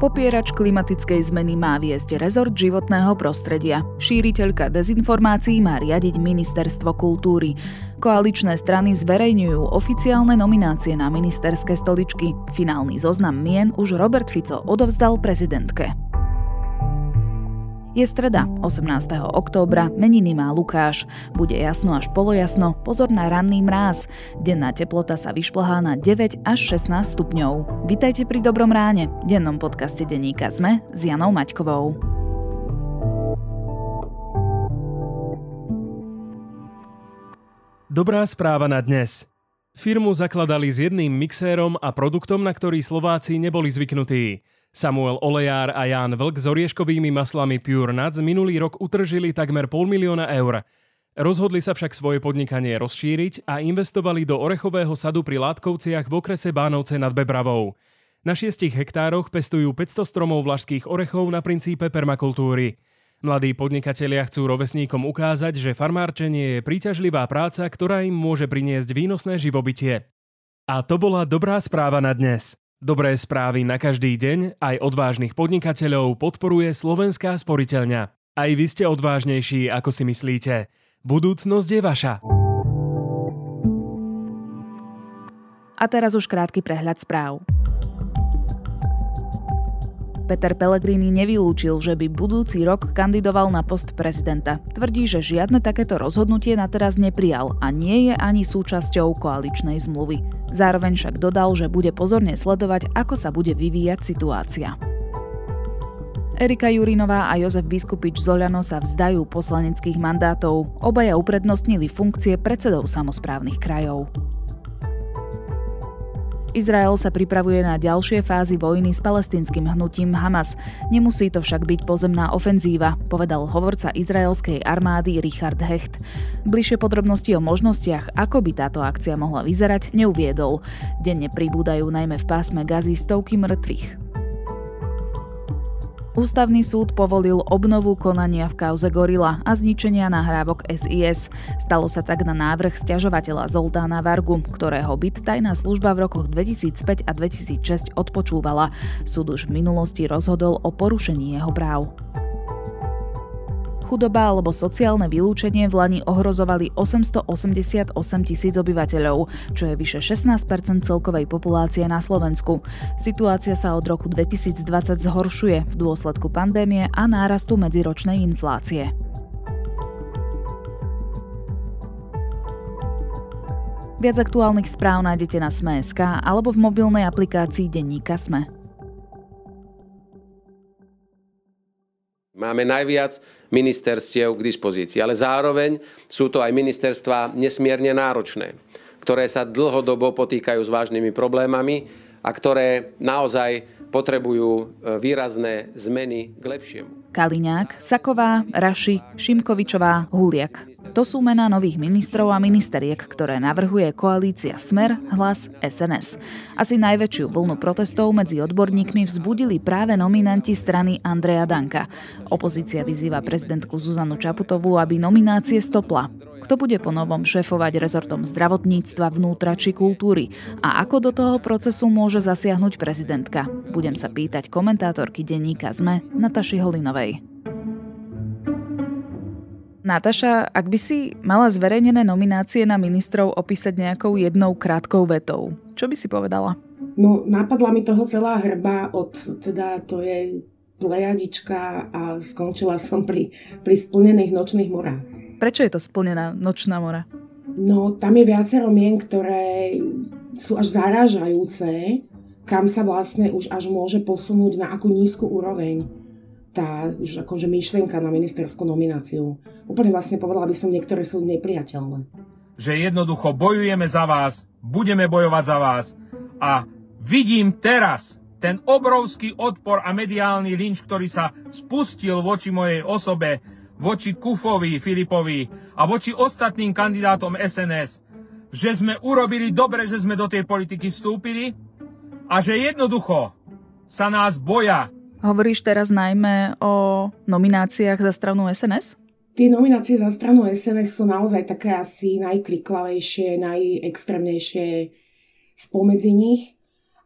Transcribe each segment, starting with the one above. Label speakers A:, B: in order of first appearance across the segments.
A: Popierač klimatickej zmeny má viesť rezort životného prostredia. Šíriteľka dezinformácií má riadiť ministerstvo kultúry. Koaličné strany zverejňujú oficiálne nominácie na ministerské stoličky. Finálny zoznam mien už Robert Fico odovzdal prezidentke. Je streda, 18. októbra, meniny má Lukáš. Bude jasno až polojasno, pozor na ranný mráz. Denná teplota sa vyšplhá na 9 až 16 stupňov. Vítajte pri Dobrom ráne, dennom podcaste denníka ZME s Janou Maťkovou.
B: Dobrá správa na dnes. Firmu zakladali s jedným mixérom a produktom, na ktorý Slováci neboli zvyknutí. Samuel Olejár a Ján Vlk s orieškovými maslami Pure Nuts minulý rok utržili takmer pol milióna eur. Rozhodli sa však svoje podnikanie rozšíriť a investovali do orechového sadu pri Látkovciach v okrese Bánovce nad Bebravou. Na 6 hektároch pestujú 500 stromov vlašských orechov na princípe permakultúry. Mladí podnikatelia chcú rovesníkom ukázať, že farmárčenie je príťažlivá práca, ktorá im môže priniesť výnosné živobytie. A to bola dobrá správa na dnes. Dobré správy na každý deň aj odvážnych podnikateľov podporuje Slovenská sporiteľňa. Aj vy ste odvážnejší, ako si myslíte. Budúcnosť je vaša.
A: A teraz už krátky prehľad správ. Peter Pellegrini nevylúčil, že by budúci rok kandidoval na post prezidenta. Tvrdí, že žiadne takéto rozhodnutie na teraz neprijal a nie je ani súčasťou koaličnej zmluvy. Zároveň však dodal, že bude pozorne sledovať, ako sa bude vyvíjať situácia. Erika Jurinová a Jozef Biskupič Zoľano sa vzdajú poslaneckých mandátov. Obaja uprednostnili funkcie predsedov samozprávnych krajov. Izrael sa pripravuje na ďalšie fázy vojny s palestinským hnutím Hamas. Nemusí to však byť pozemná ofenzíva, povedal hovorca izraelskej armády Richard Hecht. Bližšie podrobnosti o možnostiach, ako by táto akcia mohla vyzerať, neuviedol. Denne pribúdajú najmä v pásme Gazy stovky mŕtvych. Ústavný súd povolil obnovu konania v kauze Gorila a zničenia nahrávok SIS. Stalo sa tak na návrh stiažovateľa Zoltána Vargu, ktorého byt tajná služba v rokoch 2005 a 2006 odpočúvala. Súd už v minulosti rozhodol o porušení jeho práv. Chudoba alebo sociálne vylúčenie v Lani ohrozovali 888 tisíc obyvateľov, čo je vyše 16 celkovej populácie na Slovensku. Situácia sa od roku 2020 zhoršuje v dôsledku pandémie a nárastu medziročnej inflácie. Viac aktuálnych správ nájdete na Sme.sk alebo v mobilnej aplikácii Denníka Sme.
C: Máme najviac ministerstiev k dispozícii, ale zároveň sú to aj ministerstva nesmierne náročné, ktoré sa dlhodobo potýkajú s vážnymi problémami a ktoré naozaj potrebujú e, výrazné zmeny k lepšiemu.
A: Kaliňák, Saková, Raši, Šimkovičová, Huliak. To sú mená nových ministrov a ministeriek, ktoré navrhuje koalícia Smer, Hlas, SNS. Asi najväčšiu vlnu protestov medzi odborníkmi vzbudili práve nominanti strany Andreja Danka. Opozícia vyzýva prezidentku Zuzanu Čaputovú, aby nominácie stopla. Kto bude po novom šéfovať rezortom zdravotníctva, vnútra či kultúry? A ako do toho procesu môže zasiahnuť prezidentka? Budem sa pýtať komentátorky denníka ZME Nataši Holinovej. Nataša, ak by si mala zverejnené nominácie na ministrov opísať nejakou jednou krátkou vetou, čo by si povedala?
D: No, napadla mi toho celá hrba od, teda to je plejadička a skončila som pri, pri splnených nočných morách.
A: Prečo je to splnená nočná mora?
D: No, tam je viacero mien, ktoré sú až zarážajúce, kam sa vlastne už až môže posunúť na akú nízku úroveň tá akože myšlienka na ministerskú nomináciu. Úplne vlastne povedala by som, niektoré sú nepriateľné.
E: Že jednoducho bojujeme za vás, budeme bojovať za vás a vidím teraz ten obrovský odpor a mediálny lynč, ktorý sa spustil voči mojej osobe, voči Kufovi, Filipovi a voči ostatným kandidátom SNS, že sme urobili dobre, že sme do tej politiky vstúpili a že jednoducho sa nás boja
A: Hovoríš teraz najmä o nomináciách za stranu SNS?
D: Tie nominácie za stranu SNS sú naozaj také asi najkliklavejšie, najextrémnejšie spomedzi nich.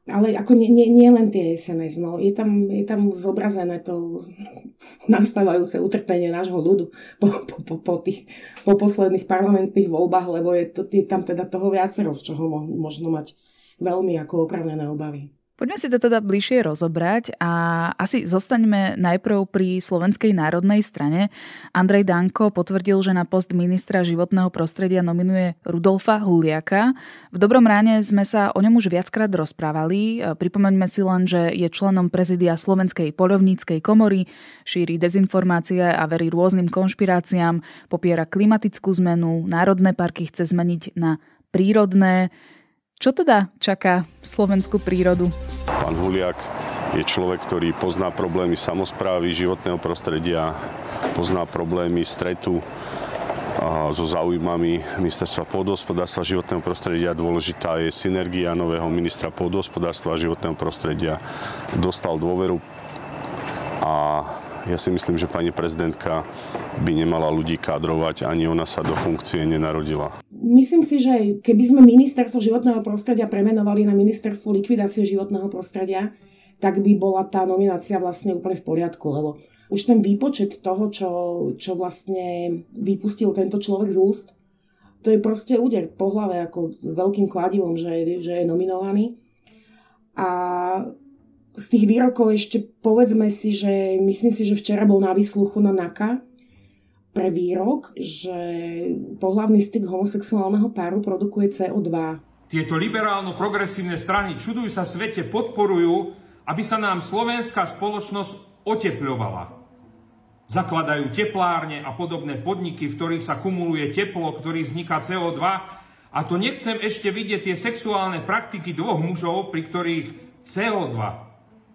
D: ale ako nie, nie, nie len tie SNS, no, je tam, je tam zobrazené to nastávajúce utrpenie nášho ľudu po, po, po, po, tých, po posledných parlamentných voľbách, lebo je, to, je tam teda toho viacero, z čoho možno mať veľmi ako opravnené obavy.
A: Poďme si to teda bližšie rozobrať a asi zostaňme najprv pri Slovenskej národnej strane. Andrej Danko potvrdil, že na post ministra životného prostredia nominuje Rudolfa Huliaka. V dobrom ráne sme sa o ňom už viackrát rozprávali. Pripomeňme si len, že je členom prezidia Slovenskej polovníckej komory, šíri dezinformácie a verí rôznym konšpiráciám, popiera klimatickú zmenu, národné parky chce zmeniť na prírodné. Čo teda čaká slovenskú prírodu?
F: Pán Huliak je človek, ktorý pozná problémy samozprávy, životného prostredia, pozná problémy stretu so záujmami ministerstva pôdohospodárstva a životného prostredia. Dôležitá je synergia nového ministra pôdohospodárstva a životného prostredia. Dostal dôveru a ja si myslím, že pani prezidentka by nemala ľudí kádrovať, ani ona sa do funkcie nenarodila.
D: Myslím si, že keby sme ministerstvo životného prostredia premenovali na ministerstvo likvidácie životného prostredia, tak by bola tá nominácia vlastne úplne v poriadku, lebo už ten výpočet toho, čo, čo vlastne vypustil tento človek z úst, to je proste úder po hlave ako veľkým kladivom, že, že je nominovaný. A z tých výrokov ešte povedzme si, že myslím si, že včera bol na výsluchu na NAKA pre výrok, že pohlavný styk homosexuálneho páru produkuje CO2.
E: Tieto liberálno-progresívne strany, čudujú sa svete, podporujú, aby sa nám slovenská spoločnosť otepľovala. Zakladajú teplárne a podobné podniky, v ktorých sa kumuluje teplo, ktorých vzniká CO2. A to nechcem ešte vidieť tie sexuálne praktiky dvoch mužov, pri ktorých CO2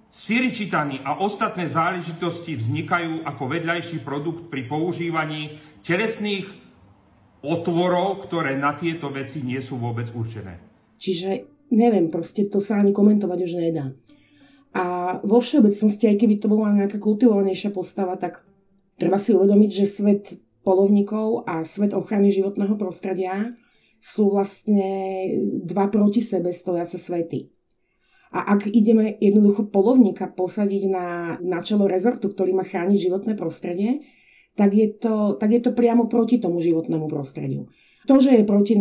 E: Siričitany a ostatné záležitosti vznikajú ako vedľajší produkt pri používaní telesných otvorov, ktoré na tieto veci nie sú vôbec určené.
D: Čiže neviem, proste to sa ani komentovať už nedá. A vo všeobecnosti, aj keby to bola nejaká kultivovanejšia postava, tak treba si uvedomiť, že svet polovníkov a svet ochrany životného prostredia sú vlastne dva proti sebe stojace svety. A ak ideme jednoducho polovníka posadiť na, na čelo rezortu, ktorý má chrániť životné prostredie, tak je, to, tak je to priamo proti tomu životnému prostrediu. To, že je proti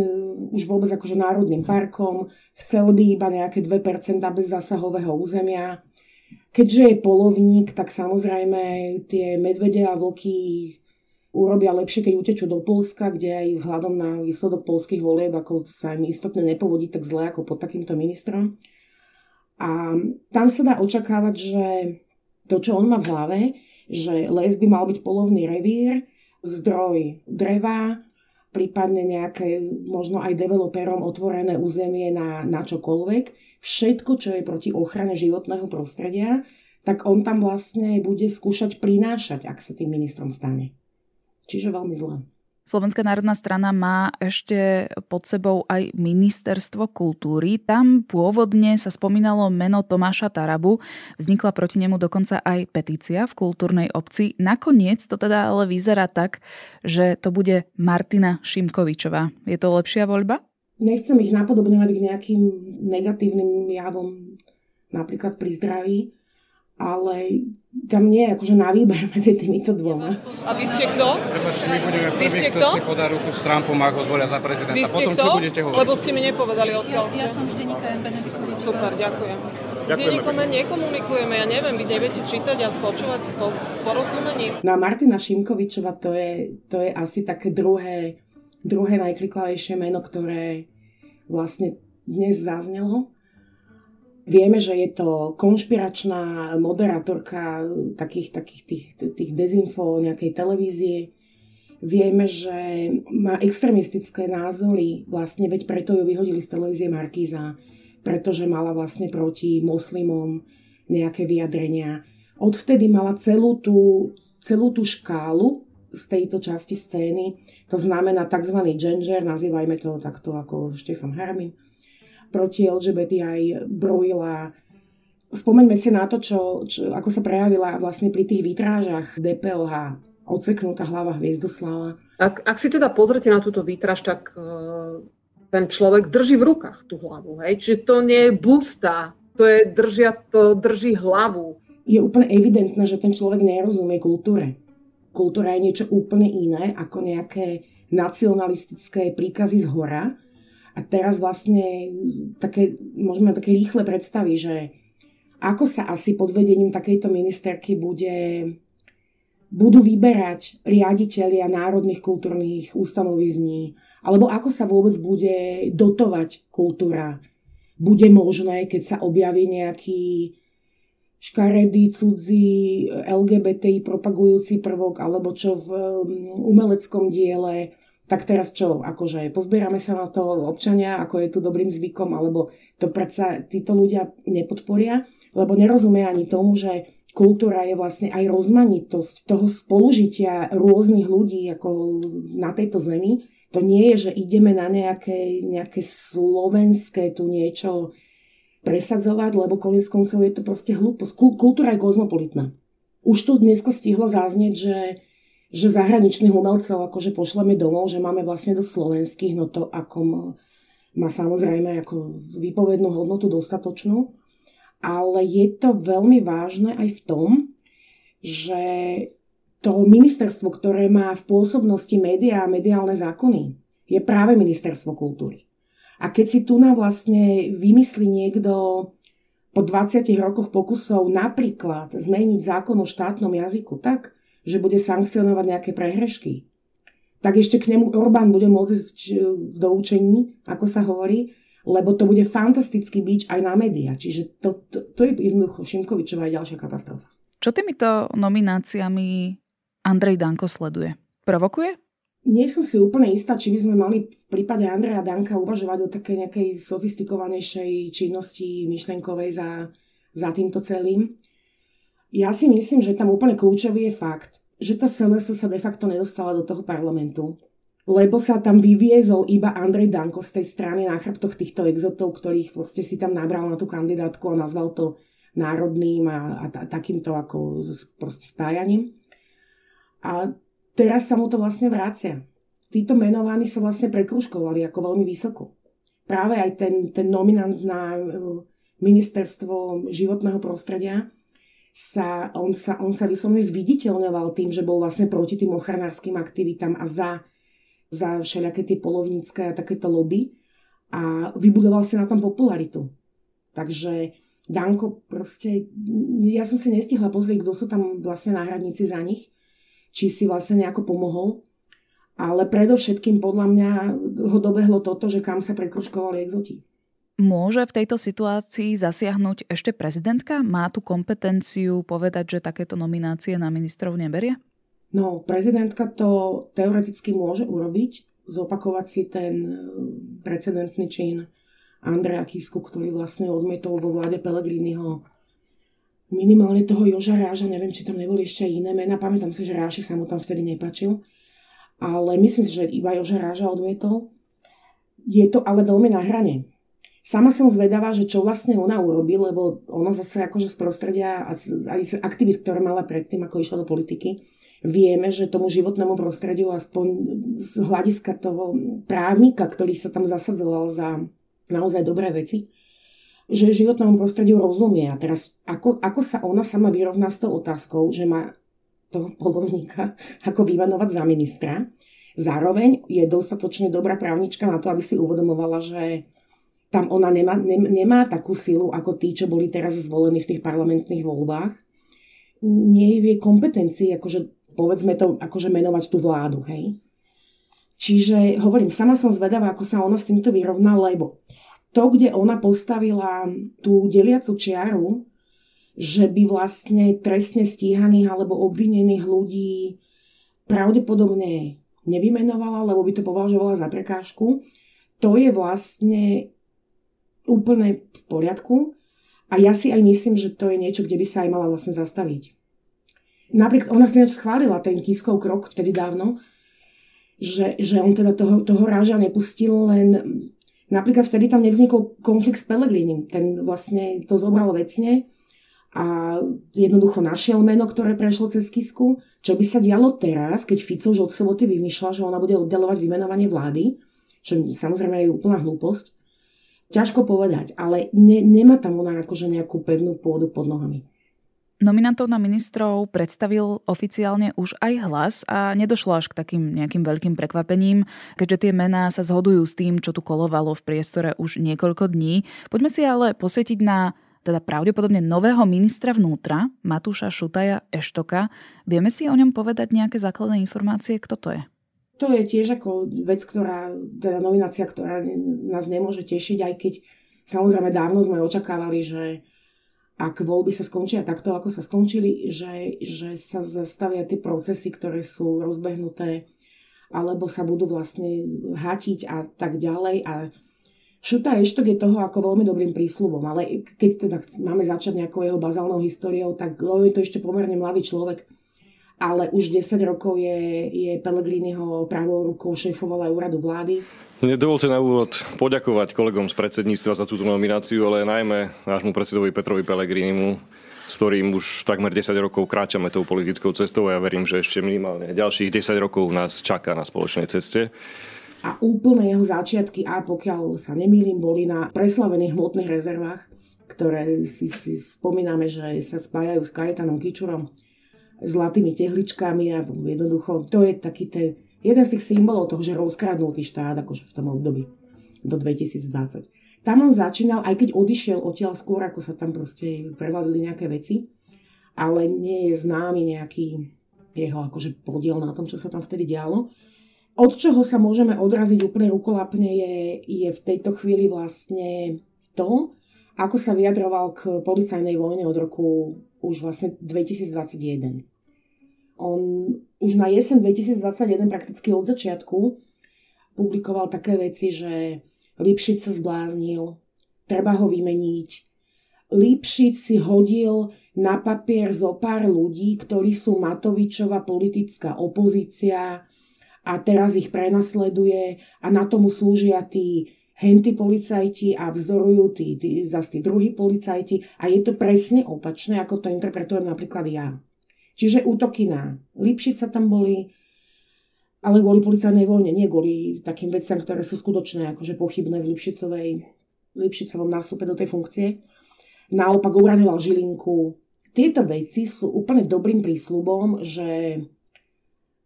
D: už vôbec akože národným parkom, chcel by iba nejaké 2% bez zásahového územia. Keďže je polovník, tak samozrejme tie medvede a vlky urobia lepšie, keď utečú do Polska, kde aj vzhľadom na výsledok polských volieb, ako sa im istotne nepovodí tak zle ako pod takýmto ministrom. A tam sa dá očakávať, že to, čo on má v hlave, že les by mal byť polovný revír, zdroj dreva, prípadne nejaké možno aj developerom otvorené územie na, na čokoľvek. Všetko, čo je proti ochrane životného prostredia, tak on tam vlastne bude skúšať prinášať, ak sa tým ministrom stane. Čiže veľmi zle.
A: Slovenská národná strana má ešte pod sebou aj ministerstvo kultúry. Tam pôvodne sa spomínalo meno Tomáša Tarabu. Vznikla proti nemu dokonca aj petícia v kultúrnej obci. Nakoniec to teda ale vyzerá tak, že to bude Martina Šimkovičová. Je to lepšia voľba?
D: Nechcem ich napodobňovať k nejakým negatívnym javom, napríklad pri zdraví, ale tam nie je akože na výber medzi týmito dvoma.
G: A vy ste kto?
H: My budeme prvý, ste kto? si podá ruku s Trumpom, ako ho zvolia za prezidenta.
G: Vy ste
H: Potom,
G: kto?
H: čo budete hovoriť?
G: Lebo ste mi nepovedali, odkiaľ ste.
I: Ja, ja som z denníka Benediktovič.
G: Super, ďakujem. S denníkom nekomunikujeme, ja neviem, vy neviete čítať a počúvať s, s porozumením.
D: No a Martina Šimkovičova to je, to je asi také druhé, druhé najkliklavejšie meno, ktoré vlastne dnes zaznelo. Vieme, že je to konšpiračná moderátorka takých, takých tých, tých dezinfo nejakej televízie. Vieme, že má extremistické názory, vlastne veď preto ju vyhodili z televízie Markíza, pretože mala vlastne proti moslimom nejaké vyjadrenia. Odvtedy mala celú tú, celú tú škálu z tejto časti scény, to znamená tzv. ginger, nazývajme to takto ako Štefan Harmin, proti LGBTI brojila. Spomeňme si na to, čo, čo, ako sa prejavila vlastne pri tých výtrážach DPOH, odseknutá hlava Hviezdoslava.
J: Ak, ak si teda pozrite na túto výtraž, tak uh, ten človek drží v rukách tú hlavu. Hej? Čiže to nie je busta to je, držia, to drží hlavu.
D: Je úplne evidentné, že ten človek nerozumie kultúre. Kultúra je niečo úplne iné ako nejaké nacionalistické príkazy z hora. A teraz vlastne také, môžeme také rýchle predstavy, že ako sa asi pod vedením takejto ministerky bude budú vyberať riaditeľia národných kultúrnych ústanovizní, alebo ako sa vôbec bude dotovať kultúra. Bude možné, keď sa objaví nejaký škaredý, cudzí, LGBTI propagujúci prvok, alebo čo v um, umeleckom diele, tak teraz čo, akože pozbierame sa na to občania, ako je tu dobrým zvykom, alebo to predsa títo ľudia nepodporia, lebo nerozumie ani tomu, že kultúra je vlastne aj rozmanitosť toho spolužitia rôznych ľudí ako na tejto zemi. To nie je, že ideme na nejaké, nejaké slovenské tu niečo presadzovať, lebo konec koncov je to proste hlúposť. Kultúra je kozmopolitná. Už tu dneska stihlo záznieť, že, že zahraničných umelcov akože pošleme domov, že máme vlastne do slovenských, no to ako má samozrejme ako výpovednú hodnotu dostatočnú ale je to veľmi vážne aj v tom, že to ministerstvo, ktoré má v pôsobnosti médiá a mediálne zákony, je práve ministerstvo kultúry. A keď si tu na vlastne vymyslí niekto po 20 rokoch pokusov napríklad zmeniť zákon o štátnom jazyku tak, že bude sankcionovať nejaké prehrešky, tak ešte k nemu Orbán bude môcť do učení, ako sa hovorí, lebo to bude fantastický byč aj na médiá. Čiže to, to, to je jednoducho Šimkovičová je ďalšia katastrofa.
A: Čo týmito nomináciami Andrej Danko sleduje? Provokuje?
D: Nie som si úplne istá, či by sme mali v prípade Andreja Danka uvažovať o takej nejakej sofistikovanejšej činnosti myšlenkovej za, za týmto celým. Ja si myslím, že tam úplne kľúčový je fakt, že tá SNS sa de facto nedostala do toho parlamentu lebo sa tam vyviezol iba Andrej Danko z tej strany na chrbtoch týchto exotov, ktorých proste si tam nabral na tú kandidátku a nazval to národným a, a, a takýmto ako proste spájaním. A teraz sa mu to vlastne vrácia. Títo menovaní sa vlastne prekruškovali ako veľmi vysoko. Práve aj ten, ten nominant na e, ministerstvo životného prostredia, sa, on, sa, on sa vyslovne zviditeľňoval tým, že bol vlastne proti tým ochranárským aktivitám a za za všelijaké tie polovnícke a takéto lobby a vybudoval si na tom popularitu. Takže Danko proste, ja som si nestihla pozrieť, kto sú tam vlastne náhradníci za nich, či si vlastne nejako pomohol, ale predovšetkým podľa mňa ho dobehlo toto, že kam sa prekročkovali exoti.
A: Môže v tejto situácii zasiahnuť ešte prezidentka? Má tu kompetenciu povedať, že takéto nominácie na ministrov neberie?
D: No, prezidentka to teoreticky môže urobiť, zopakovať si ten e, precedentný čin Andreja Kisku, ktorý vlastne odmietol vo vláde Pelegriniho minimálne toho Joža Ráža, neviem, či tam neboli ešte iné mená, pamätám si, že Ráši sa mu tam vtedy nepačil, ale myslím si, že iba Joža Ráža odmietol. Je to ale veľmi na hrane. Sama som zvedavá, že čo vlastne ona urobí, lebo ona zase akože z prostredia a aj aktivít, ktoré mala predtým, ako išla do politiky, vieme, že tomu životnému prostrediu, aspoň z hľadiska toho právnika, ktorý sa tam zasadzoval za naozaj dobré veci, že životnému prostrediu rozumie. A teraz, ako, ako sa ona sama vyrovná s tou otázkou, že má toho polovníka ako vymenovať za ministra, zároveň je dostatočne dobrá právnička na to, aby si uvedomovala, že tam ona nemá, nem, nemá takú silu ako tí, čo boli teraz zvolení v tých parlamentných voľbách. Nie je v jej kompetencii akože povedzme to, akože menovať tú vládu, hej. Čiže hovorím, sama som zvedavá, ako sa ona s týmto vyrovná, lebo to, kde ona postavila tú deliacu čiaru, že by vlastne trestne stíhaných alebo obvinených ľudí pravdepodobne nevymenovala, lebo by to považovala za prekážku, to je vlastne úplne v poriadku. A ja si aj myslím, že to je niečo, kde by sa aj mala vlastne zastaviť. Napriek, ona si schválila ten Kiskov krok vtedy dávno, že, že on teda toho, toho ráža nepustil, len napríklad vtedy tam nevznikol konflikt s Pelegrinim. Ten vlastne to zobral vecne a jednoducho našiel meno, ktoré prešlo cez Kisku. Čo by sa dialo teraz, keď Fico už od soboty vymýšľa, že ona bude oddelovať vymenovanie vlády, čo samozrejme je úplná hlúposť, Ťažko povedať, ale ne, nemá tam ona akože nejakú pevnú pôdu pod nohami.
A: Nominantov na ministrov predstavil oficiálne už aj hlas a nedošlo až k takým nejakým veľkým prekvapením, keďže tie mená sa zhodujú s tým, čo tu kolovalo v priestore už niekoľko dní. Poďme si ale posvetiť na teda pravdepodobne nového ministra vnútra, Matúša Šutaja Eštoka. Vieme si o ňom povedať nejaké základné informácie, kto to je?
D: To je tiež ako vec, ktorá, teda nominácia, ktorá nás nemôže tešiť, aj keď samozrejme dávno sme očakávali, že ak voľby sa skončia takto, ako sa skončili, že, že sa zastavia tie procesy, ktoré sú rozbehnuté, alebo sa budú vlastne hatiť a tak ďalej. A Šuta Eštok je toho ako veľmi dobrým prísľubom, ale keď teda máme začať nejakou jeho bazálnou históriou, tak je to ešte pomerne mladý človek, ale už 10 rokov je, je Pellegriniho pravou rukou šéfovala aj úradu vlády.
K: Nedovolte na úvod poďakovať kolegom z predsedníctva za túto nomináciu, ale najmä nášmu predsedovi Petrovi Pellegrinimu, s ktorým už takmer 10 rokov kráčame tou politickou cestou a ja verím, že ešte minimálne ďalších 10 rokov nás čaká na spoločnej ceste.
D: A úplne jeho začiatky, a pokiaľ sa nemýlim, boli na preslavených hmotných rezervách, ktoré si, si spomíname, že sa spájajú s Kajetanom Kičurom zlatými tehličkami a jednoducho to je taký ten, jeden z tých symbolov toho, že rozkradnutý štát akože v tom období do 2020. Tam on začínal, aj keď odišiel odtiaľ skôr, ako sa tam proste prevalili nejaké veci, ale nie je známy nejaký jeho akože podiel na tom, čo sa tam vtedy dialo. Od čoho sa môžeme odraziť úplne rukolapne je, je v tejto chvíli vlastne to, ako sa vyjadroval k policajnej vojne od roku už vlastne 2021. On už na jesen 2021 prakticky od začiatku publikoval také veci, že Lipšic sa zbláznil, treba ho vymeniť. Lipšic si hodil na papier zo pár ľudí, ktorí sú Matovičova politická opozícia a teraz ich prenasleduje a na tomu slúžia tí henty policajti a vzdorujú tí, tí, zase tí druhí policajti a je to presne opačné, ako to interpretujem napríklad ja. Čiže útoky na Lipšica tam boli, ale kvôli policajnej vojne, nie kvôli takým veciam, ktoré sú skutočné, akože pochybné v Lipšicovej, Lipšicovom nástupe do tej funkcie. Naopak obraňoval Žilinku. Tieto veci sú úplne dobrým prísľubom, že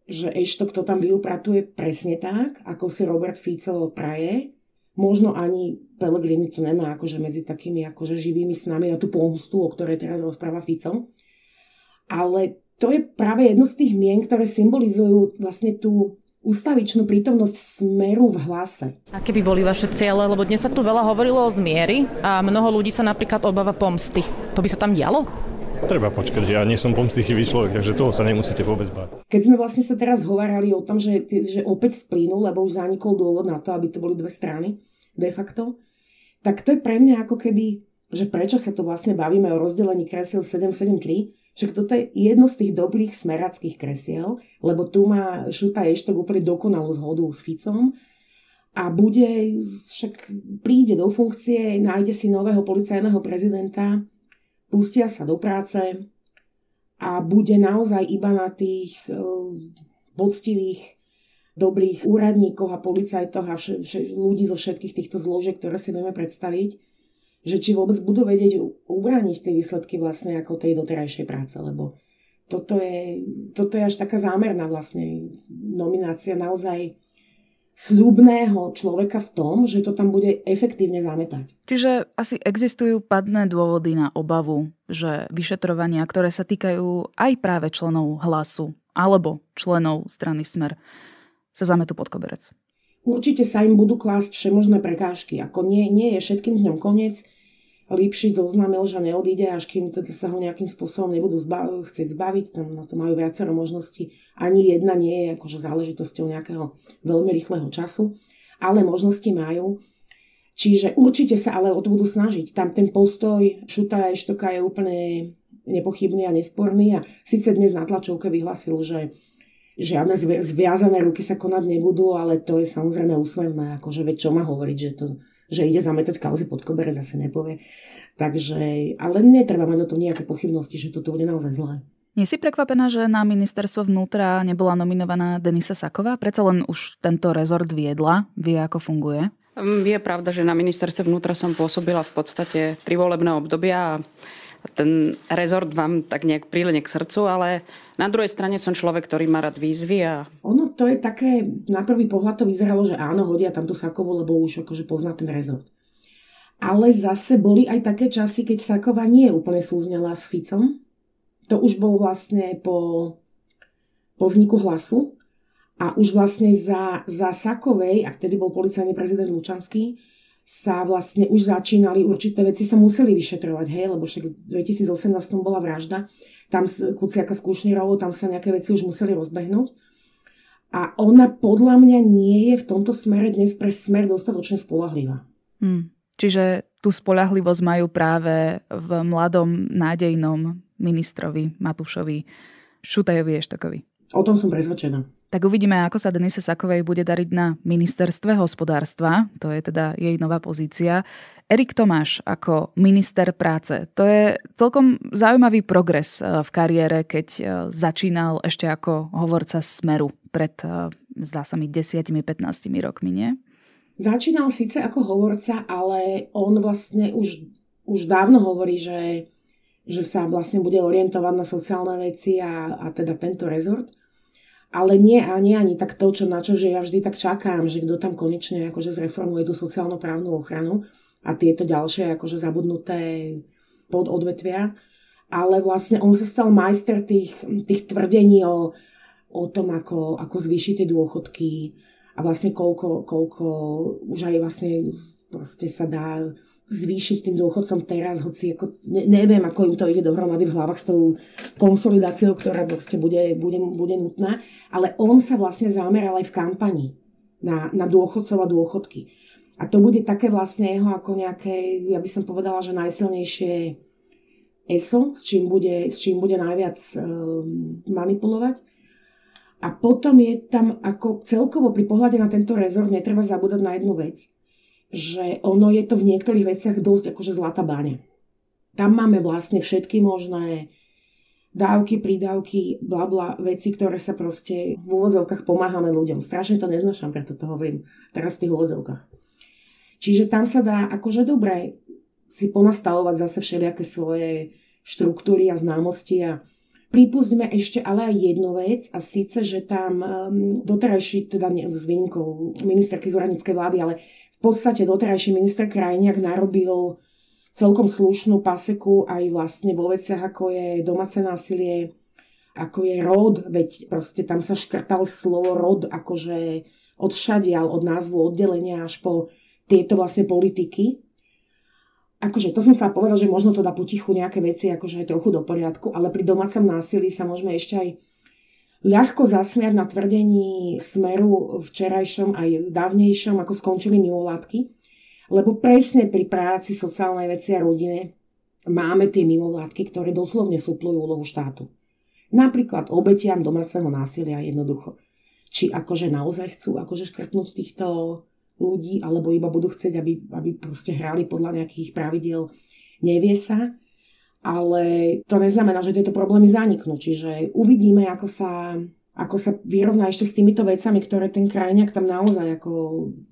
D: že ešte kto tam vyupratuje presne tak, ako si Robert Fico praje, Možno ani Pelegrini to nemá akože medzi takými akože živými snami na tú pomstu, o ktorej teraz rozpráva Fico. Ale to je práve jedno z tých mien, ktoré symbolizujú vlastne tú ústavičnú prítomnosť smeru v hlase.
L: Aké by boli vaše ciele? Lebo dnes sa tu veľa hovorilo o zmieri a mnoho ľudí sa napríklad obáva pomsty. To by sa tam dialo?
K: Treba počkať, ja nie som pomstichivý človek, takže toho sa nemusíte vôbec báť.
D: Keď sme vlastne sa teraz hovárali o tom, že, že opäť splínu, lebo už zanikol dôvod na to, aby to boli dve strany de facto, tak to je pre mňa ako keby, že prečo sa tu vlastne bavíme o rozdelení kresiel 773, že toto je jedno z tých dobrých smerackých kresiel, lebo tu má Šuta Eštok úplne dokonalú zhodu s Ficom a bude, však príde do funkcie, nájde si nového policajného prezidenta, pustia sa do práce a bude naozaj iba na tých uh, poctivých, dobrých úradníkoch a policajtoch a vš- vš- ľudí zo všetkých týchto zložiek, ktoré si vieme predstaviť, že či vôbec budú vedieť ubrániť tie výsledky vlastne ako tej doterajšej práce, lebo toto je, toto je až taká zámerná vlastne nominácia. Naozaj sľubného človeka v tom, že to tam bude efektívne zametať.
A: Čiže asi existujú padné dôvody na obavu, že vyšetrovania, ktoré sa týkajú aj práve členov hlasu alebo členov strany Smer, sa zametú pod koberec.
D: Určite sa im budú klásť všemožné prekážky. Ako nie, nie je všetkým dňom koniec. Lipšic oznámil, že neodíde, až kým teda sa ho nejakým spôsobom nebudú zba- chcieť zbaviť. Tam na to majú viacero možností. Ani jedna nie je akože záležitosťou nejakého veľmi rýchleho času, ale možnosti majú. Čiže určite sa ale o to budú snažiť. Tam ten postoj Šuta Eštoka je úplne nepochybný a nesporný a síce dnes na tlačovke vyhlasil, že žiadne zviazané ruky sa konať nebudú, ale to je samozrejme úsmevné, akože veď čo má hovoriť, že to že ide zametať kauzy pod koberec, zase nepovie. Takže, ale netreba mať o tom nejaké pochybnosti, že toto bude naozaj zlé.
A: Nie si prekvapená, že na ministerstvo vnútra nebola nominovaná Denisa Saková? Predsa len už tento rezort viedla, vie ako funguje?
M: Je pravda, že na ministerstve vnútra som pôsobila v podstate tri volebné obdobia a ten rezort vám tak nejak prílene k srdcu, ale na druhej strane som človek, ktorý má rád výzvy a...
D: Ono to je také, na prvý pohľad to vyzeralo, že áno, hodia tam tú Sakovu, lebo už akože pozná ten rezort. Ale zase boli aj také časy, keď Sakova nie úplne súznala s Ficom. To už bol vlastne po, po vzniku hlasu. A už vlastne za, za Sakovej, a vtedy bol policajný prezident Lučanský, sa vlastne už začínali, určité veci sa museli vyšetrovať, hej, lebo však v 2018 bola vražda, tam Kuciaka s Kušnírovou, tam sa nejaké veci už museli rozbehnúť. A ona podľa mňa nie je v tomto smere dnes pre smer dostatočne spolahlivá.
A: Hmm. Čiže tú spolahlivosť majú práve v mladom, nádejnom ministrovi Matúšovi Šutajovi Eštokovi.
D: O tom som presvedčená.
A: Tak uvidíme, ako sa Denise Sakovej bude dariť na ministerstve hospodárstva. To je teda jej nová pozícia. Erik Tomáš ako minister práce. To je celkom zaujímavý progres eh, v kariére, keď eh, začínal ešte ako hovorca Smeru pred, eh, zdá sa mi, 10-15 rokmi, nie?
D: Začínal síce ako hovorca, ale on vlastne už, už dávno hovorí, že, že sa vlastne bude orientovať na sociálne veci a, a teda tento rezort ale nie ani ani tak to, čo, na čo že ja vždy tak čakám, že kto tam konečne akože zreformuje tú sociálno-právnu ochranu a tieto ďalšie akože zabudnuté pododvetvia. Ale vlastne on sa stal majster tých, tých tvrdení o, o tom, ako, ako zvýšiť tie dôchodky a vlastne koľko, koľko už aj vlastne proste sa dá zvýšiť tým dôchodcom teraz, hoci ako, ne, neviem, ako im to ide dohromady v hlavách s tou konsolidáciou, ktorá proste bude, bude, bude nutná, ale on sa vlastne zameral aj v kampani na, na dôchodcov a dôchodky. A to bude také vlastne jeho ako nejaké, ja by som povedala, že najsilnejšie ESO, s čím bude, s čím bude najviac um, manipulovať. A potom je tam ako celkovo pri pohľade na tento rezort netreba zabúdať na jednu vec že ono je to v niektorých veciach dosť akože zlatá báňa. Tam máme vlastne všetky možné dávky, prídavky, bla bla, veci, ktoré sa proste v úvodzovkách pomáhame ľuďom. Strašne to neznašam, preto to hovorím teraz v tých úvodzovkách. Čiže tam sa dá akože dobre si ponastavovať zase všelijaké svoje štruktúry a známosti a Pripustíme ešte ale aj jednu vec a síce, že tam um, doterajší, teda nie, s výnimkou ministerky z vlády, ale podstate doterajší minister Krajniak narobil celkom slušnú paseku aj vlastne vo veciach, ako je domáce násilie, ako je rod, veď proste tam sa škrtal slovo rod, akože odšadial od názvu oddelenia až po tieto vlastne politiky. Akože to som sa povedal, že možno to dá potichu nejaké veci, akože aj trochu do poriadku, ale pri domácom násilí sa môžeme ešte aj ľahko zasmiať na tvrdení Smeru včerajšom aj dávnejšom, ako skončili mimovládky, lebo presne pri práci sociálnej veci a rodine máme tie mimovládky, ktoré doslovne súplujú úlohu štátu. Napríklad obetiam domáceho násilia jednoducho. Či akože naozaj chcú akože škrtnúť týchto ľudí, alebo iba budú chcieť, aby, aby proste hrali podľa nejakých pravidiel, nevie sa ale to neznamená, že tieto problémy zaniknú. Čiže uvidíme, ako sa, ako sa vyrovná ešte s týmito vecami, ktoré ten krajňak tam naozaj ako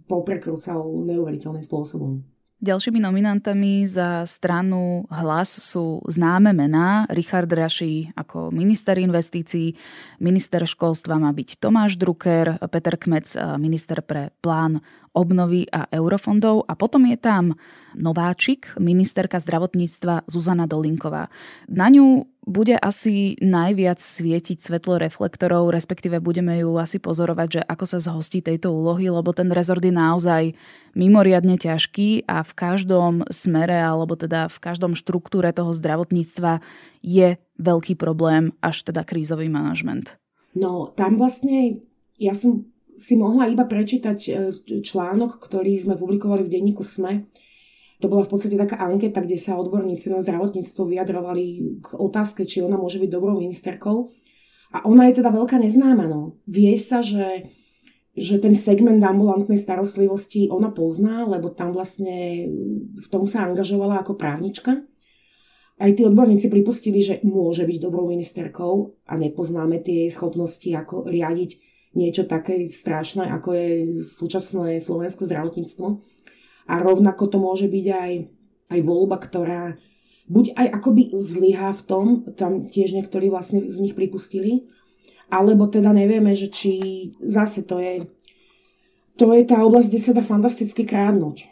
D: poprekrúcal neuveriteľným spôsobom.
A: Ďalšími nominantami za stranu Hlas sú známe mená. Richard Raši ako minister investícií, minister školstva má byť Tomáš Drucker, Peter Kmec, minister pre plán obnovy a eurofondov a potom je tam nováčik, ministerka zdravotníctva Zuzana Dolinková. Na ňu bude asi najviac svietiť svetlo reflektorov, respektíve budeme ju asi pozorovať, že ako sa zhostí tejto úlohy, lebo ten rezort je naozaj mimoriadne ťažký a v každom smere, alebo teda v každom štruktúre toho zdravotníctva je veľký problém, až teda krízový manažment.
D: No, tam vlastne ja som si mohla iba prečítať e, článok, ktorý sme publikovali v denníku SME. To bola v podstate taká anketa, kde sa odborníci na zdravotníctvo vyjadrovali k otázke, či ona môže byť dobrou ministerkou. A ona je teda veľká neznáma. No. Vie sa, že, že ten segment ambulantnej starostlivosti ona pozná, lebo tam vlastne v tom sa angažovala ako právnička. Aj tí odborníci pripustili, že môže byť dobrou ministerkou a nepoznáme tie jej schopnosti, ako riadiť niečo také strašné, ako je súčasné slovenské zdravotníctvo. A rovnako to môže byť aj, aj voľba, ktorá buď aj akoby zlyhá v tom, tam tiež niektorí vlastne z nich pripustili, alebo teda nevieme, že či zase to je, to je tá oblasť, kde sa dá fantasticky krádnuť.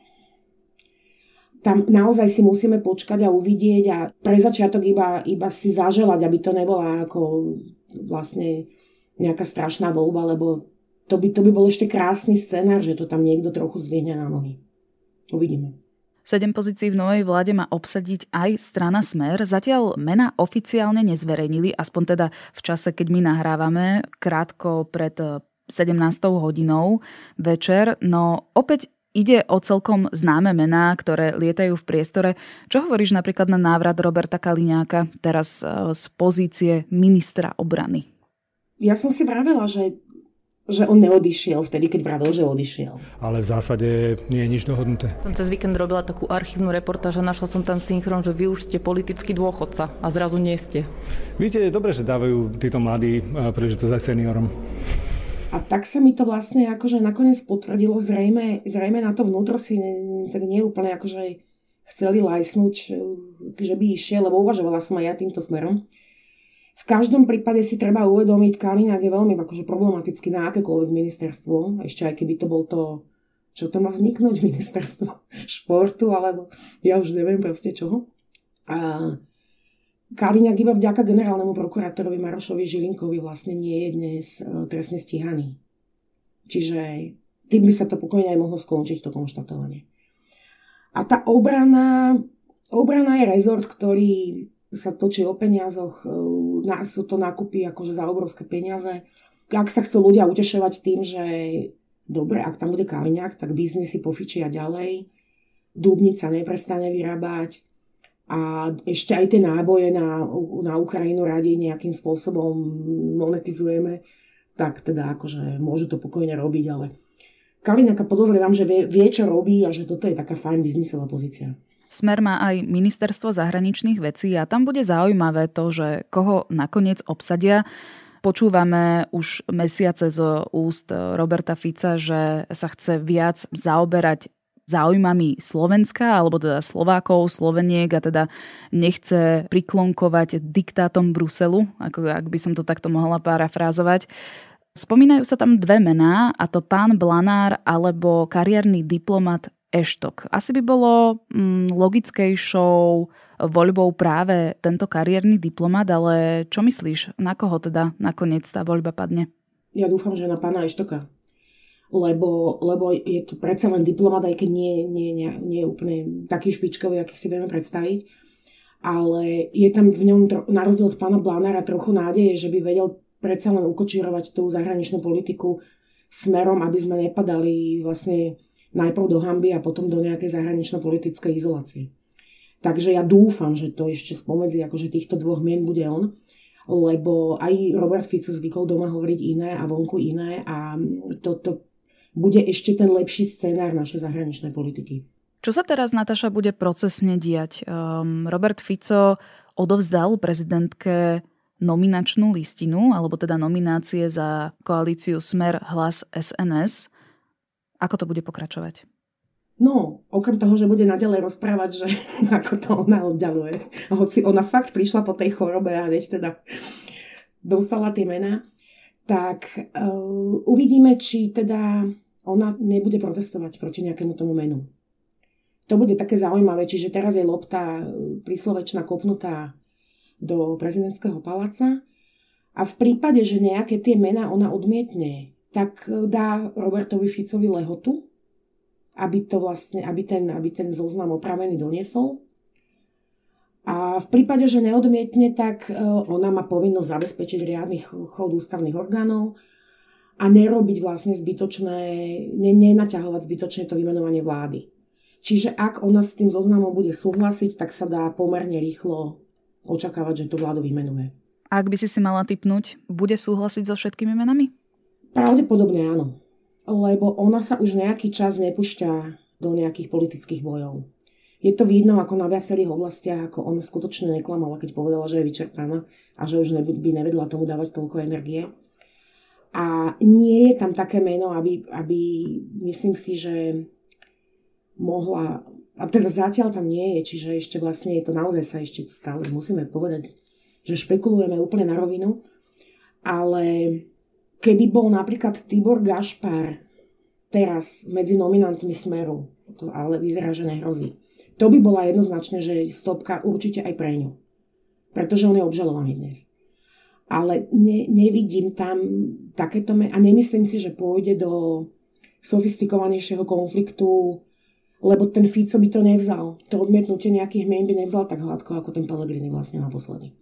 D: Tam naozaj si musíme počkať a uvidieť a pre začiatok iba, iba si zaželať, aby to nebola ako vlastne nejaká strašná voľba, lebo to by, to by bol ešte krásny scenár, že to tam niekto trochu zdvihne na nohy. Uvidíme.
A: Sedem pozícií v novej vláde má obsadiť aj strana Smer. Zatiaľ mena oficiálne nezverejnili, aspoň teda v čase, keď my nahrávame, krátko pred 17. hodinou večer. No opäť Ide o celkom známe mená, ktoré lietajú v priestore. Čo hovoríš napríklad na návrat Roberta Kaliňáka teraz e, z pozície ministra obrany?
D: Ja som si vravela, že že on neodišiel vtedy, keď vravel, že odišiel.
N: Ale v zásade nie je nič dohodnuté.
L: Som cez víkend robila takú archívnu reportáž a našla som tam synchron, že vy už ste politický dôchodca a zrazu nie ste.
N: Viete, je dobre, že dávajú títo mladí e, príležitosť aj seniorom.
D: A tak sa mi to vlastne akože nakoniec potvrdilo, zrejme, zrejme na to vnútro si ne, tak nie úplne akože chceli lajsnúť, že by išiel, lebo uvažovala som aj ja týmto smerom. V každom prípade si treba uvedomiť, Kaliňák je veľmi akože problematický na akékoľvek ministerstvo, ešte aj keby to bol to, čo to má vzniknúť, ministerstvo športu, alebo ja už neviem proste čoho. A Kaliňák iba vďaka generálnemu prokurátorovi Marošovi Žilinkovi vlastne nie je dnes e, trestne stíhaný. Čiže tým by sa to pokojne aj mohlo skončiť, to konštatovanie. A tá obrana, obrana je rezort, ktorý sa točí o peniazoch, e, sú to nákupy akože za obrovské peniaze. Ak sa chcú ľudia utešovať tým, že dobre, ak tam bude Kaliňák, tak biznisy pofičia ďalej, Dúbnica neprestane vyrábať, a ešte aj tie náboje na, na Ukrajinu radi nejakým spôsobom monetizujeme, tak teda akože môžu to pokojne robiť, ale Kaliňaka podozrievam, že vie, vie, čo robí a že toto je taká fajn biznisová pozícia.
A: Smer má aj ministerstvo zahraničných vecí a tam bude zaujímavé to, že koho nakoniec obsadia. Počúvame už mesiace z úst Roberta Fica, že sa chce viac zaoberať záujmami Slovenska, alebo teda Slovákov, Sloveniek a teda nechce priklonkovať diktátom Bruselu, ako ak by som to takto mohla parafrázovať. Spomínajú sa tam dve mená, a to pán Blanár alebo kariérny diplomat Eštok. Asi by bolo mm, logickejšou voľbou práve tento kariérny diplomat, ale čo myslíš, na koho teda nakoniec tá voľba padne?
D: Ja dúfam, že na pána Eštoka lebo, lebo je to predsa len diplomat, aj keď nie, nie, nie, nie je úplne taký špičkový, aký si vieme predstaviť. Ale je tam v ňom, na rozdiel od pána Blanára, trochu nádeje, že by vedel predsa len ukočírovať tú zahraničnú politiku smerom, aby sme nepadali vlastne najprv do hamby a potom do nejakej zahranično-politickej izolácie. Takže ja dúfam, že to ešte spomedzi akože týchto dvoch mien bude on, lebo aj Robert Fico zvykol doma hovoriť iné a vonku iné a to, to bude ešte ten lepší scénár našej zahraničnej politiky.
A: Čo sa teraz, Nataša, bude procesne diať? Um, Robert Fico odovzdal prezidentke nominačnú listinu, alebo teda nominácie za koalíciu Smer Hlas SNS. Ako to bude pokračovať?
D: No, okrem toho, že bude naďalej rozprávať, že ako to ona oddialuje. Hoci ona fakt prišla po tej chorobe a než teda dostala tie mená, tak uh, uvidíme, či teda ona nebude protestovať proti nejakému tomu menu. To bude také zaujímavé, čiže teraz je lopta e, príslovečná kopnutá do prezidentského paláca a v prípade, že nejaké tie mená ona odmietne, tak e, dá Robertovi Ficovi lehotu, aby, to vlastne, aby, ten, aby ten zoznam opravený doniesol. A v prípade, že neodmietne, tak e, ona má povinnosť zabezpečiť riadny chod ústavných orgánov, a nerobiť vlastne zbytočné, ne, nenaťahovať zbytočne to vymenovanie vlády. Čiže ak ona s tým zoznamom bude súhlasiť, tak sa dá pomerne rýchlo očakávať, že to vládu vymenuje.
A: Ak by si si mala typnúť, bude súhlasiť so všetkými menami?
D: Pravdepodobne áno. Lebo ona sa už nejaký čas nepúšťa do nejakých politických bojov. Je to vidno ako na viacerých oblastiach, ako ona skutočne neklamala, keď povedala, že je vyčerpaná a že už by nevedla tomu dávať toľko energie A nie je tam také meno, aby, aby myslím si, že mohla, a teda zatiaľ tam nie je, čiže ešte vlastne je to naozaj sa ešte stále musíme povedať, že špekulujeme úplne na rovinu, ale keby bol napríklad Tibor Gašpar teraz medzi nominantmi Smeru, to ale vyzerá, že nehrozí, to by bola jednoznačne, že stopka určite aj pre ňu. Pretože on je obžalovaný dnes. Ale ne, nevidím tam takéto... Me- a nemyslím si, že pôjde do sofistikovanejšieho konfliktu, lebo ten Fico by to nevzal. To odmietnutie nejakých mien by nevzal tak hladko, ako ten Pellegrini vlastne naposledy.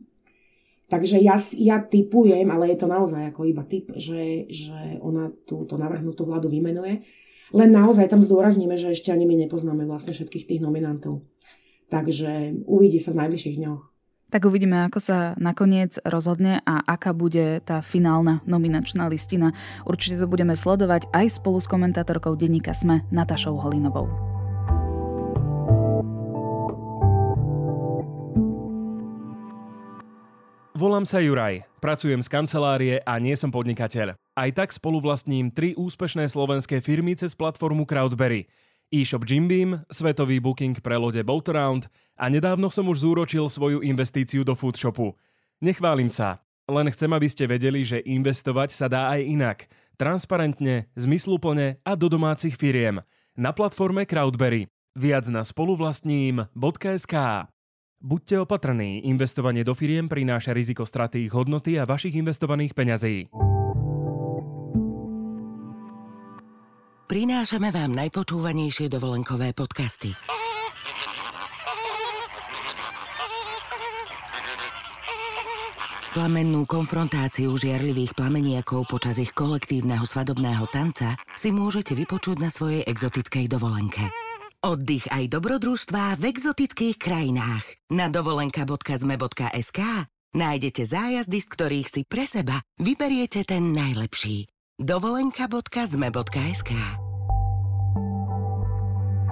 D: Takže ja, ja typujem, ale je to naozaj ako iba typ, že, že ona túto navrhnutú vládu vymenuje. Len naozaj tam zdôrazníme, že ešte ani my nepoznáme vlastne všetkých tých nominantov. Takže uvidí sa v najbližších dňoch.
A: Tak uvidíme, ako sa nakoniec rozhodne a aká bude tá finálna nominačná listina. Určite to budeme sledovať aj spolu s komentátorkou denníka SME Natašou Holinovou.
B: Volám sa Juraj, pracujem z kancelárie a nie som podnikateľ. Aj tak spoluvlastním tri úspešné slovenské firmy cez platformu Crowdberry. E-shop Jim Beam, svetový booking pre lode Boataround a nedávno som už zúročil svoju investíciu do foodshopu. Nechválim sa, len chcem, aby ste vedeli, že investovať sa dá aj inak. Transparentne, zmysluplne a do domácich firiem. Na platforme Crowdberry. Viac na spoluvlastním.sk Buďte opatrní, investovanie do firiem prináša riziko straty ich hodnoty a vašich investovaných peňazí.
O: Prinášame vám najpočúvanejšie dovolenkové podcasty. Plamennú konfrontáciu žiarlivých plameniakov počas ich kolektívneho svadobného tanca si môžete vypočuť na svojej exotickej dovolenke. Oddych aj dobrodružstvá v exotických krajinách. Na dovolenka.zme.sk nájdete zájazdy, z ktorých si pre seba vyberiete ten najlepší. dovolenka.zme.sk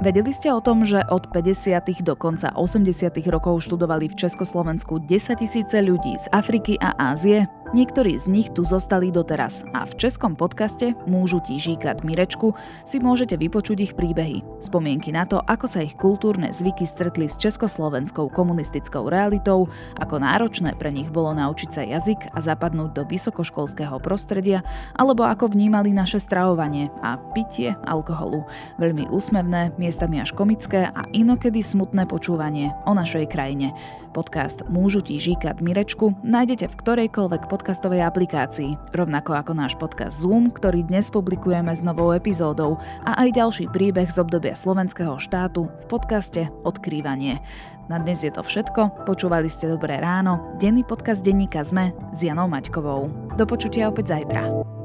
A: Vedeli ste o tom, že od 50. do konca 80. rokov študovali v Československu 10 tisíce ľudí z Afriky a Ázie? Niektorí z nich tu zostali doteraz a v českom podcaste Môžu ti žíkať Mirečku si môžete vypočuť ich príbehy, spomienky na to, ako sa ich kultúrne zvyky stretli s československou komunistickou realitou, ako náročné pre nich bolo naučiť sa jazyk a zapadnúť do vysokoškolského prostredia, alebo ako vnímali naše stravovanie a pitie alkoholu. Veľmi úsmevné, miestami až komické a inokedy smutné počúvanie o našej krajine. Podcast Môžu ti žíkať Mirečku nájdete v ktorejkoľvek podcastovej aplikácii, rovnako ako náš podcast Zoom, ktorý dnes publikujeme s novou epizódou a aj ďalší príbeh z obdobia slovenského štátu v podcaste Odkrývanie. Na dnes je to všetko, počúvali ste Dobré ráno, denný podcast denníka ZME s Janou Maťkovou. Do počutia opäť zajtra.